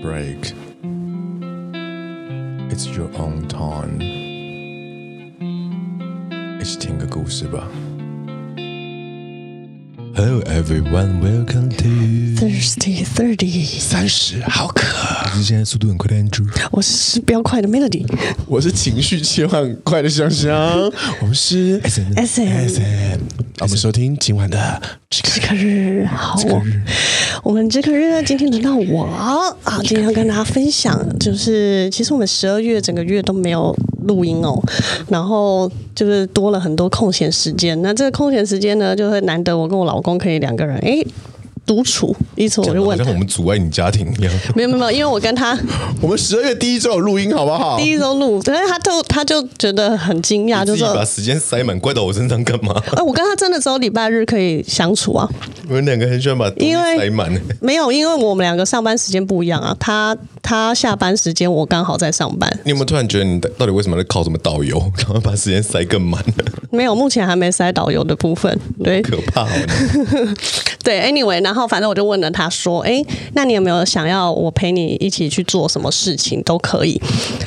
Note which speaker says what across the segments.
Speaker 1: break. It's your own time. 一起听个故事吧。Hello everyone, welcome to
Speaker 2: Thirsty Thirty。
Speaker 1: 三十好渴。我是现在速度很快的 Andrew，
Speaker 2: 我是飙快的 Melody，
Speaker 1: 我是情绪切换很快的香香。我们是 S N
Speaker 2: S M
Speaker 1: S M。我们收听今晚的
Speaker 2: 这个日，好
Speaker 1: 这个日
Speaker 2: 我们这个月，今天轮到我啊，今天要跟大家分享，就是其实我们十二月整个月都没有录音哦，然后就是多了很多空闲时间。那这个空闲时间呢，就会难得我跟我老公可以两个人哎独处，一次我就
Speaker 1: 问像我们阻碍你家庭一样。
Speaker 2: 没有没有，因为我跟他
Speaker 1: 我们十二月第一周有录音，好不好？
Speaker 2: 第一周录，但是他就他就觉得很惊讶，就说
Speaker 1: 把时间塞满，怪到我身上干嘛？
Speaker 2: 哎，我跟他真的只有礼拜日可以相处啊。
Speaker 1: 我们两个很喜欢把因为塞满。
Speaker 2: 没有，因为我们两个上班时间不一样啊。他他下班时间，我刚好在上班。
Speaker 1: 你有没有突然觉得，你到底为什么在考什么导游，然后把时间塞更满？
Speaker 2: 没有，目前还没塞导游的部分。对，
Speaker 1: 可怕哦。
Speaker 2: 对，anyway，然后反正我就问了他说：“哎，那你有没有想要我陪你一起去做什么事情都可以？”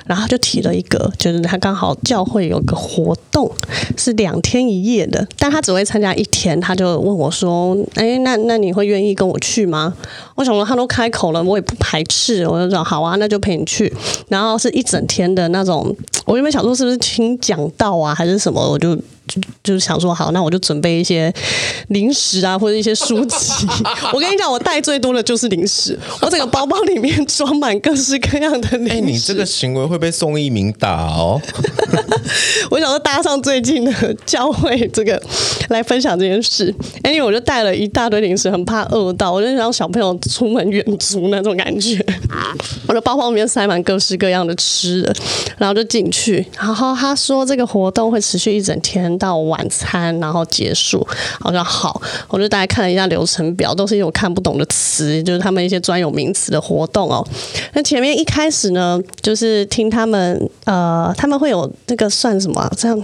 Speaker 2: 然后就提了一个，就是他刚好教会有个活动是两天一夜的，但他只会参加一天。他就问我说：“哎，那那你会愿意跟我去吗？”我想说他都开口了，我也不排斥，我就说好啊，那就陪你去。然后是一整天的那种，我原本想说是不是听讲道啊，还是什么，我就。就就是想说好，那我就准备一些零食啊，或者一些书籍。我跟你讲，我带最多的就是零食，我整个包包里面装满各式各样的零食。
Speaker 1: 哎，你这个行为会被宋一鸣打哦。
Speaker 2: 我想说搭上最近的教会这个来分享这件事。哎，因为我就带了一大堆零食，很怕饿到，我就让小朋友出门远足那种感觉。我的包包里面塞满各式各样的吃的，然后就进去。然后他说这个活动会持续一整天。到晚餐，然后结束，我说好，我就大概看了一下流程表，都是一种看不懂的词，就是他们一些专有名词的活动哦。那前面一开始呢，就是听他们，呃，他们会有那个算什么？这样，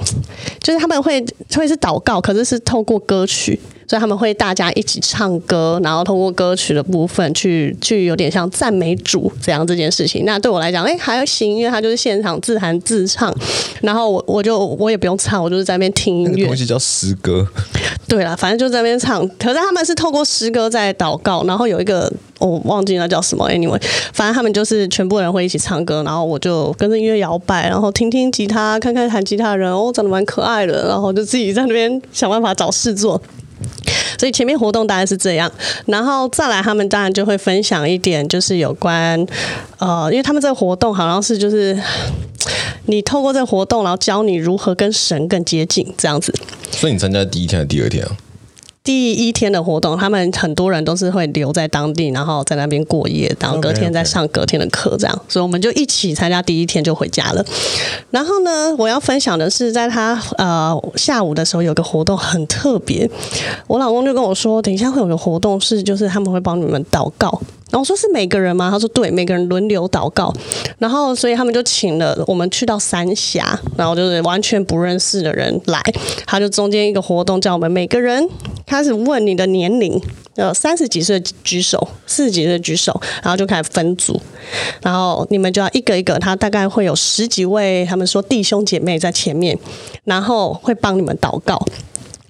Speaker 2: 就是他们会会是祷告，可是是透过歌曲。所以他们会大家一起唱歌，然后通过歌曲的部分去去有点像赞美主这样这件事情。那对我来讲，哎，还行，因为他就是现场自弹自唱，然后我我就我也不用唱，我就是在那边听音乐。那个东
Speaker 1: 西叫诗歌。
Speaker 2: 对了，反正就在那边唱。可是他们是透过诗歌在祷告，然后有一个我忘记那叫什么，anyway，反正他们就是全部人会一起唱歌，然后我就跟着音乐摇摆，然后听听吉他，看看弹吉他的人哦，长得蛮可爱的，然后就自己在那边想办法找事做。所以前面活动大概是这样，然后再来他们当然就会分享一点，就是有关呃，因为他们这个活动好像是就是你透过这个活动，然后教你如何跟神更接近这样子。
Speaker 1: 所以你参加第一天还是第二天啊？
Speaker 2: 第一天的活动，他们很多人都是会留在当地，然后在那边过夜，然后隔天再上隔天的课，这样。Okay, okay. 所以我们就一起参加第一天就回家了。然后呢，我要分享的是，在他呃下午的时候有个活动很特别，我老公就跟我说，等一下会有个活动是，就是他们会帮你们祷告。然后我说是每个人吗？他说对，每个人轮流祷告。然后所以他们就请了我们去到三峡，然后就是完全不认识的人来。他就中间一个活动，叫我们每个人开始问你的年龄，呃，三十几岁举手，四十几岁举手，然后就开始分组。然后你们就要一个一个，他大概会有十几位，他们说弟兄姐妹在前面，然后会帮你们祷告。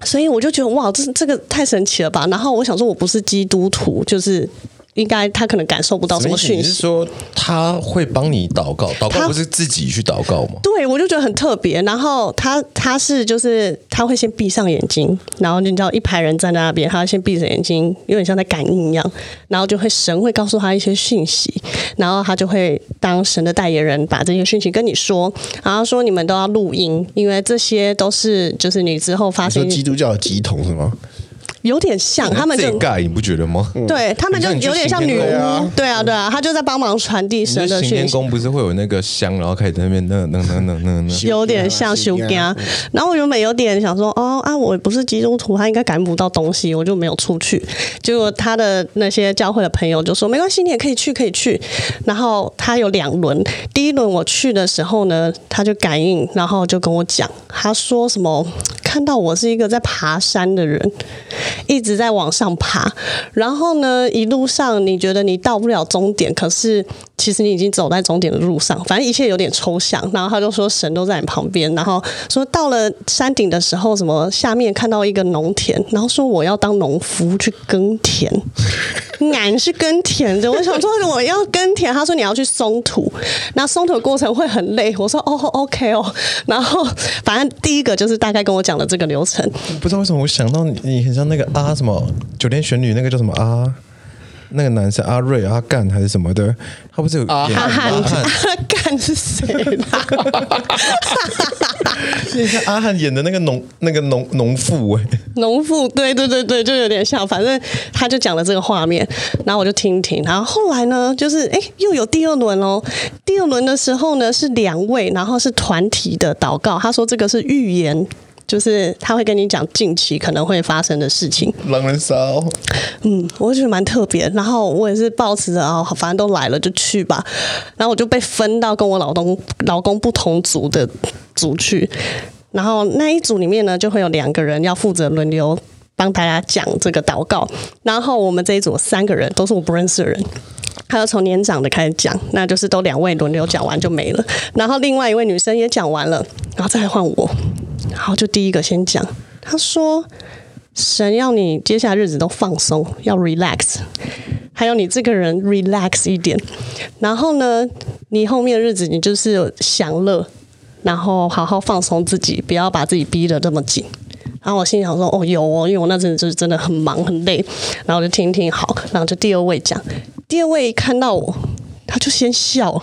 Speaker 2: 所以我就觉得哇，这这个太神奇了吧！然后我想说，我不是基督徒，就是。应该他可能感受不到什么讯息。你是
Speaker 1: 说他会帮你祷告？祷告不是自己去祷告吗？
Speaker 2: 对，我就觉得很特别。然后他他是就是他会先闭上眼睛，然后你知道一排人站在那边，他先闭着眼睛，有点像在感应一样。然后就会神会告诉他一些讯息，然后他就会当神的代言人，把这些讯息跟你说。然后说你们都要录音，因为这些都是就是你之后发生。
Speaker 1: 基督教的乩童是吗？
Speaker 2: 有点像他们就
Speaker 1: 盖，你不觉得吗？
Speaker 2: 对他们就有点像女巫，对啊对啊，他就在帮忙传递神的讯息。
Speaker 1: 行天宫不是会有那个香，然后开始在那边那那那那那 那，
Speaker 2: 有点像修家。然后我原本有点想说，哦啊，我不是基督徒，他应该感应不到东西，我就没有出去。结果他的那些教会的朋友就说，没关系，你也可以去，可以去。然后他有两轮，第一轮我去的时候呢，他就感应，然后就跟我讲，他说什么看到我是一个在爬山的人。一直在往上爬，然后呢，一路上你觉得你到不了终点，可是其实你已经走在终点的路上，反正一切有点抽象。然后他就说神都在你旁边，然后说到了山顶的时候，什么下面看到一个农田，然后说我要当农夫去耕田，俺是耕田的，我想说我要耕田，他说你要去松土，那松土的过程会很累，我说哦，OK 哦，然后反正第一个就是大概跟我讲了这个流程，
Speaker 3: 不知道为什么我想到你，你很像那个个啊什么九天玄女那个叫什么啊？那个男生阿瑞阿干还是什么的，他不是有阿汉
Speaker 2: 阿干是谁啦？
Speaker 3: 那个阿汉演的那个农那个农农妇哎，
Speaker 2: 农妇对对对对，就有点像。反正他就讲了这个画面，然后我就听听。然后后来呢，就是哎，又有第二轮哦。第二轮的时候呢，是两位，然后是团体的祷告。他说这个是预言。就是他会跟你讲近期可能会发生的事情。
Speaker 3: 狼人杀，
Speaker 2: 嗯，我觉得蛮特别。然后我也是抱持着啊，反正都来了就去吧。然后我就被分到跟我老公老公不同组的组去。然后那一组里面呢，就会有两个人要负责轮流帮大家讲这个祷告。然后我们这一组三个人都是我不认识的人。他要从年长的开始讲，那就是都两位轮流讲完就没了。然后另外一位女生也讲完了，然后再换我。好，就第一个先讲。他说：“神要你接下来日子都放松，要 relax，还有你这个人 relax 一点。然后呢，你后面的日子你就是享乐，然后好好放松自己，不要把自己逼得这么紧。”然后我心想说：“哦，有哦，因为我那阵子就是真的很忙很累。”然后我就听听好，然后就第二位讲。第二位看到我，他就先笑，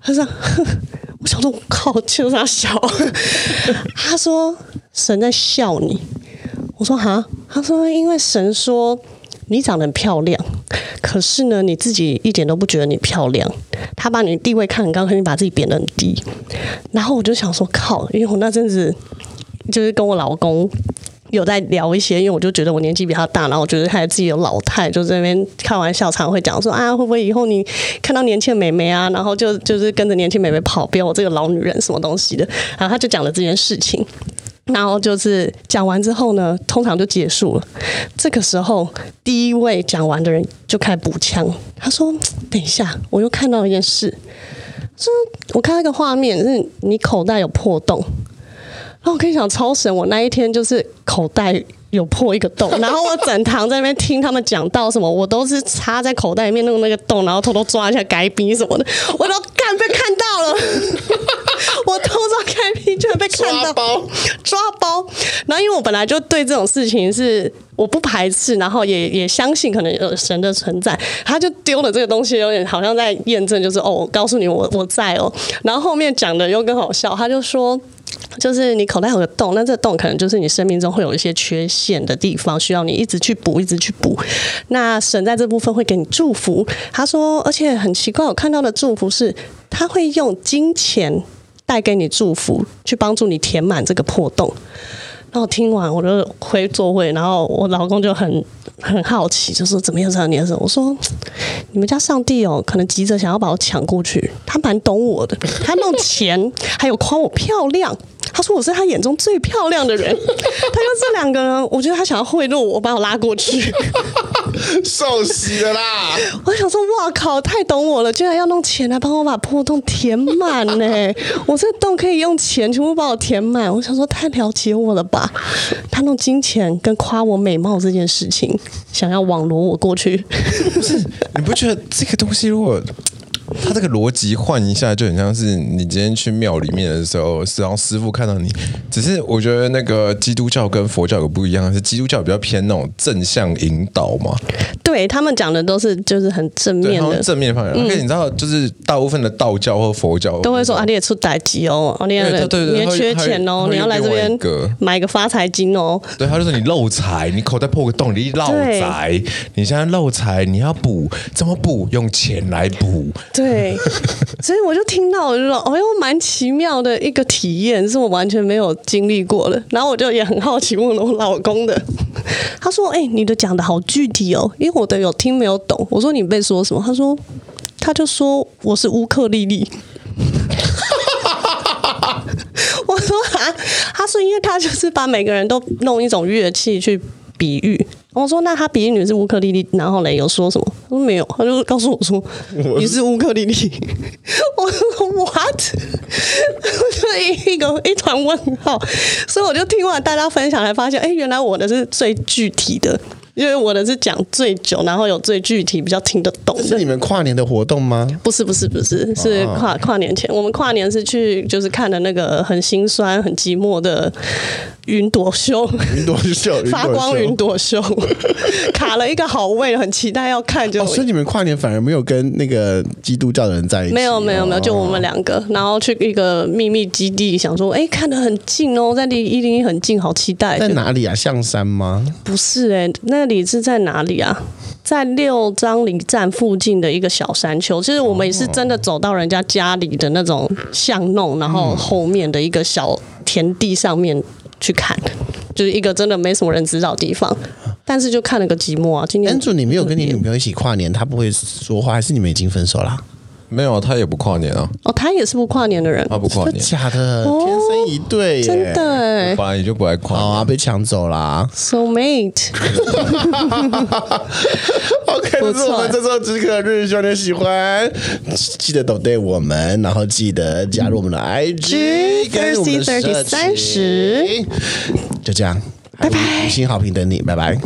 Speaker 2: 他说。我想说，我靠，就是他笑。他说神在笑你。我说哈，他说因为神说你长得很漂亮，可是呢你自己一点都不觉得你漂亮。他把你地位看很高，可是你把自己贬得很低。然后我就想说靠，因为我那阵子就是跟我老公。有在聊一些，因为我就觉得我年纪比较大，然后我觉得他自己有老态，就在那边开玩笑，常会讲说啊，会不会以后你看到年轻的妹妹啊，然后就就是跟着年轻妹妹跑，别我这个老女人什么东西的。然后他就讲了这件事情，然后就是讲完之后呢，通常就结束了。这个时候，第一位讲完的人就开始补枪，他说：“等一下，我又看到一件事，说我看到一个画面，是你口袋有破洞。”我跟你讲超神，我那一天就是口袋有破一个洞，然后我整堂在那边听他们讲到什么，我都是插在口袋里面弄那个洞，然后偷偷抓一下该逼什么的，我都干被看到了，我偷抓该逼居然被看到，抓包，抓包。然后因为我本来就对这种事情是我不排斥，然后也也相信可能有神的存在，他就丢了这个东西，有点好像在验证，就是哦，我告诉你我我在哦。然后后面讲的又更好笑，他就说。就是你口袋有个洞，那这个洞可能就是你生命中会有一些缺陷的地方，需要你一直去补，一直去补。那神在这部分会给你祝福。他说，而且很奇怪，我看到的祝福是，他会用金钱带给你祝福，去帮助你填满这个破洞。然后听完我就回座位，然后我老公就很很好奇，就说怎么样这样念什么？我说你们家上帝哦，可能急着想要把我抢过去，他蛮懂我的，他弄钱，还有夸我漂亮。他说我是他眼中最漂亮的人，他说这两个，我觉得他想要贿赂我，把我拉过去，
Speaker 1: 受洗了啦！
Speaker 2: 我想说，哇靠，太懂我了，居然要弄钱来帮我把破洞填满呢！我这洞可以用钱全部把我填满，我想说太了解我了吧？他弄金钱跟夸我美貌这件事情，想要网罗我过去，
Speaker 3: 不是？你不觉得这个东西如果？他这个逻辑换一下，就很像是你今天去庙里面的时候，然后师傅看到你。只是我觉得那个基督教跟佛教有不一样，是基督教比较偏那种正向引导嘛。
Speaker 2: 对，他们讲的都是就是很正面的
Speaker 3: 正面方面。而且你知道，就是大部分的道教或佛教
Speaker 2: 都会说啊，你也出代志哦，你也你也缺钱哦，你要来这边买个发财金哦。
Speaker 3: 对，他就说你漏财，你口袋破个洞，你漏财，你现在漏财，你要补，怎么补？用钱来补。
Speaker 2: 对，所以我就听到，我就说，哦哟，蛮奇妙的一个体验，是我完全没有经历过的。然后我就也很好奇，问了我老公的，他说：“哎、欸，你的讲的好具体哦，因为我的有听没有懂。”我说：“你被说什么？”他说：“他就说我是乌克丽丽。”我说：“啊，他说因为他就是把每个人都弄一种乐器去。”比喻。我说那他比喻你是乌克丽丽，然后嘞有说什么？他说没有，他就告诉我说你是乌克丽丽。我说 what？我就一个一团问号。所以我就听完大家分享，才发现，哎，原来我的是最具体的。因为我的是讲最久，然后有最具体，比较听得懂的。
Speaker 1: 是你们跨年的活动吗？
Speaker 2: 不是，不是，不是，是跨跨年前。我们跨年是去，就是看的那个很心酸、很寂寞的云朵秀。
Speaker 1: 云朵秀，
Speaker 2: 发光云朵秀，卡了一个好位，很期待要看就。
Speaker 1: 就、哦、所以你们跨年反而没有跟那个基督教的人在一起？
Speaker 2: 没有，没有，没有，就我们两个，然后去一个秘密基地，想说，哎，看得很近哦，在离一零一很近，好期待。
Speaker 1: 在哪里啊？象山吗？
Speaker 2: 不是、欸，哎，那。里是在哪里啊？在六张犁站附近的一个小山丘。其实我们也是真的走到人家家里的那种巷弄，然后后面的一个小田地上面去看，就是一个真的没什么人知道的地方。但是就看了个寂寞啊。今天
Speaker 1: Andrew，你没有跟你女朋友一起跨年，她不会说话，还是你们已经分手了？
Speaker 3: 没有，他也不跨年啊。
Speaker 2: 哦，他也是不跨年的人。
Speaker 3: 他不跨年，
Speaker 1: 假的，天生一对，
Speaker 2: 真的。
Speaker 3: 本来你就不爱跨年
Speaker 1: 啊，被抢走啦。
Speaker 2: So mate。
Speaker 1: OK，这是我们这周只可日，希望你喜欢。记得抖对我们，然后记得加入我们的 IG，跟我们的社群。就这样，
Speaker 2: 拜拜，
Speaker 1: 五星好评等你，拜拜。